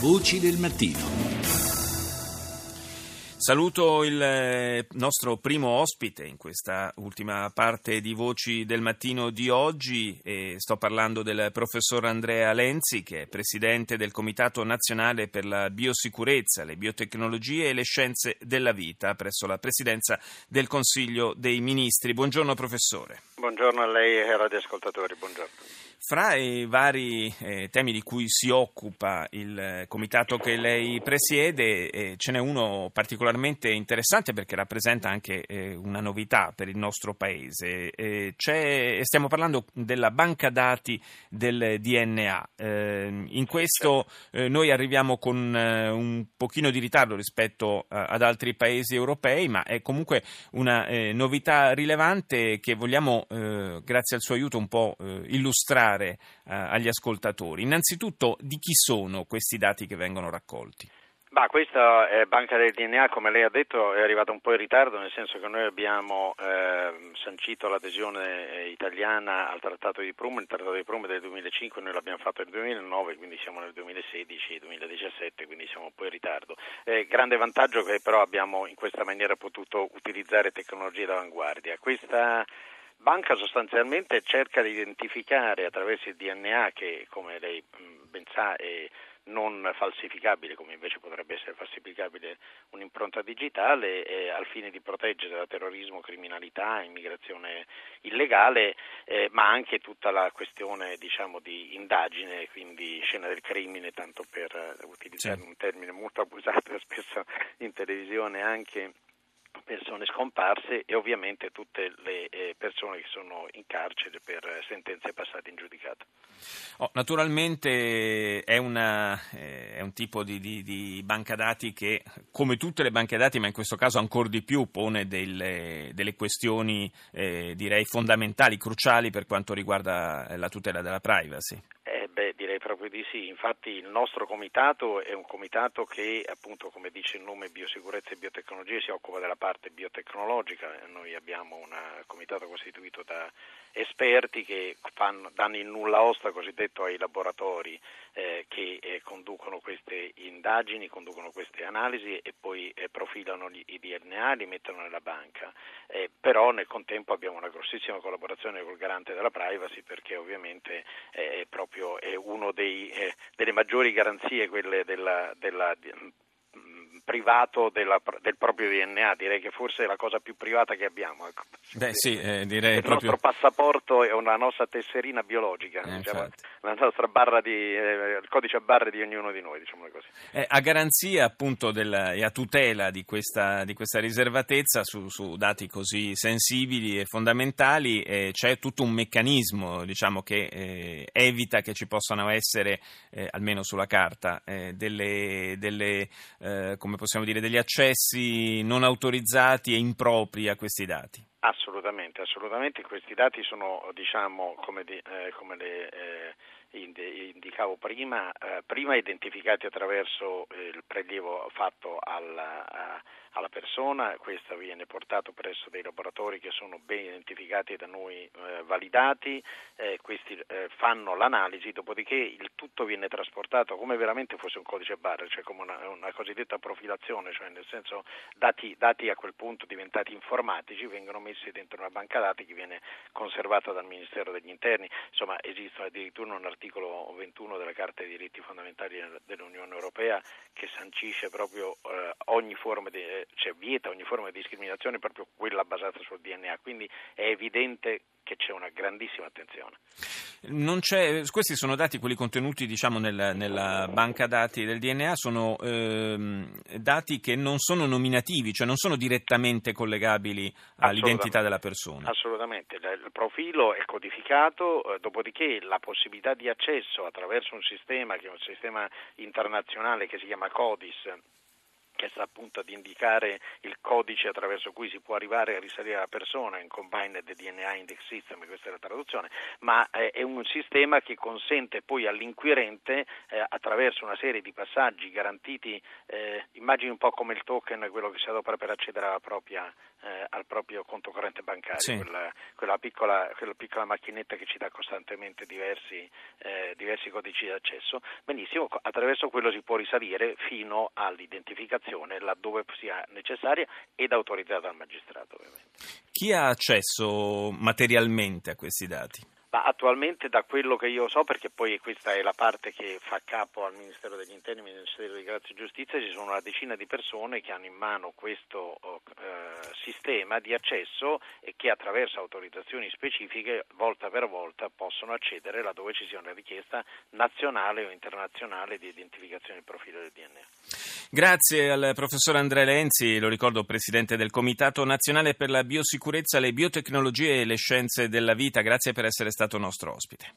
Voci del mattino. Saluto il eh, nostro primo ospite in questa ultima parte di Voci del Mattino di oggi e sto parlando del professor Andrea Lenzi che è presidente del Comitato Nazionale per la Biosicurezza, le Biotecnologie e le Scienze della Vita presso la Presidenza del Consiglio dei Ministri. Buongiorno professore. Buongiorno a lei e ai radioascoltatori, buongiorno. Fra i vari eh, temi di cui si occupa il eh, comitato che lei presiede, eh, ce n'è uno particolarmente interessante perché rappresenta anche eh, una novità per il nostro paese. Eh, stiamo parlando della banca dati del DNA. Eh, in questo noi arriviamo con un pochino di ritardo rispetto ad altri paesi europei, ma è comunque una novità rilevante che vogliamo, grazie al suo aiuto, un po' illustrare spiegare eh, agli ascoltatori. Innanzitutto, di chi sono questi dati che vengono raccolti? Bah, questa eh, banca del DNA, come lei ha detto, è arrivata un po' in ritardo, nel senso che noi abbiamo eh, sancito l'adesione italiana al Trattato di Prum, il Trattato di Prum è del 2005, noi l'abbiamo fatto nel 2009, quindi siamo nel 2016-2017, quindi siamo un po' in ritardo. Eh, grande vantaggio che però abbiamo in questa maniera potuto utilizzare tecnologie d'avanguardia. Questa banca sostanzialmente cerca di identificare attraverso il DNA che come lei ben sa è non falsificabile come invece potrebbe essere falsificabile un'impronta digitale eh, al fine di proteggere da terrorismo, criminalità, immigrazione illegale, eh, ma anche tutta la questione diciamo, di indagine, quindi scena del crimine, tanto per utilizzare sì. un termine molto abusato spesso in televisione anche persone scomparse e ovviamente tutte le eh, persone che sono in carcere per sentenze passate in giudicato. Oh, naturalmente è, una, eh, è, un tipo di, di, di, banca dati che, come tutte le banche dati, ma in questo caso ancora di più, pone delle, delle questioni eh, direi fondamentali, cruciali per quanto riguarda la tutela della privacy. Proprio di sì. Infatti il nostro comitato è un comitato che, appunto, come dice il nome Biosicurezza e Biotecnologie, si occupa della parte biotecnologica. Noi abbiamo un comitato costituito da esperti che fanno, danno il nulla osta cosiddetto ai laboratori eh, che eh, conducono queste indagini, conducono queste analisi e poi eh, profilano gli, i DNA, li mettono nella banca. Eh, però nel contempo abbiamo una grossissima collaborazione col garante della privacy perché ovviamente è proprio è una delle maggiori garanzie quelle della, della privato della, del proprio DNA, direi che forse è la cosa più privata che abbiamo. Ecco. Beh, sì, eh, direi il proprio... nostro passaporto è una nostra tesserina biologica, eh, diciamo, la nostra barra di, eh, il codice a barre di ognuno di noi, diciamo così. Eh, a garanzia appunto della, e a tutela di questa, di questa riservatezza su, su, dati così sensibili e fondamentali eh, c'è tutto un meccanismo diciamo, che eh, evita che ci possano essere, almeno sulla carta, delle, delle come possiamo dire, degli accessi non autorizzati e impropri a questi dati. Assolutamente, assolutamente. Questi dati sono, diciamo, come, di, eh, come le eh, indicavo prima, eh, prima identificati attraverso il prelievo fatto alla, alla persona, questo viene portato presso dei laboratori che sono ben identificati e da noi eh, validati, eh, questi eh, fanno l'analisi, dopodiché il tutto viene trasportato come veramente fosse un codice barre, cioè come una, una cosiddetta profilazione, cioè nel senso dati, dati, a quel punto diventati informatici vengono messi dentro una banca dati che viene conservata dal Ministero degli Interni, insomma esiste addirittura un articolo 21 della Carta dei diritti fondamentali dell'Unione Europea che sancisce proprio eh, ogni forma di cioè, vieta ogni forma di discriminazione, proprio quella basata sul DNA, quindi è evidente che c'è una grandissima attenzione. questi sono dati, quelli contenuti diciamo, nel, nella banca dati del DNA, sono ehm, dati che non sono nominativi, cioè non sono direttamente collegabili all'identità della persona. Assolutamente, il profilo è codificato, eh, dopodiché la possibilità di accesso attraverso un sistema che è un sistema internazionale che si chiama CODIS, che sta appunto ad indicare il codice attraverso cui si può arrivare a risalire la persona in Combined DNA Index System, questa è la traduzione, ma eh, è un sistema che consente poi all'inquirente eh, attraverso una serie di passaggi garantiti, eh, immagini un po' come il token, quello che si adopera per accedere alla propria eh, al proprio conto corrente bancario, sì. quella, quella, piccola, quella, piccola, macchinetta che ci dà costantemente diversi, eh, diversi codici di accesso. Benissimo, attraverso quello si può risalire fino all'identificazione laddove sia necessaria ed autorizzata dal magistrato. Ovviamente. Chi ha accesso materialmente a questi dati? Ma attualmente da quello che io so, perché poi questa è la parte che fa capo al Ministero degli Interni, Ministero di Grazia e Giustizia, ci sono una decina di persone che hanno in mano questo eh, sistema di accesso e che attraverso autorizzazioni specifiche volta per volta possono accedere laddove ci sia una richiesta nazionale o internazionale di identificazione del profilo del DNA. Grazie al professor Andrea Lenzi, lo ricordo Presidente del Comitato Nazionale per la Biosicurezza, le Biotecnologie e le Scienze della Vita. Grazie per essere stato nostro ospite.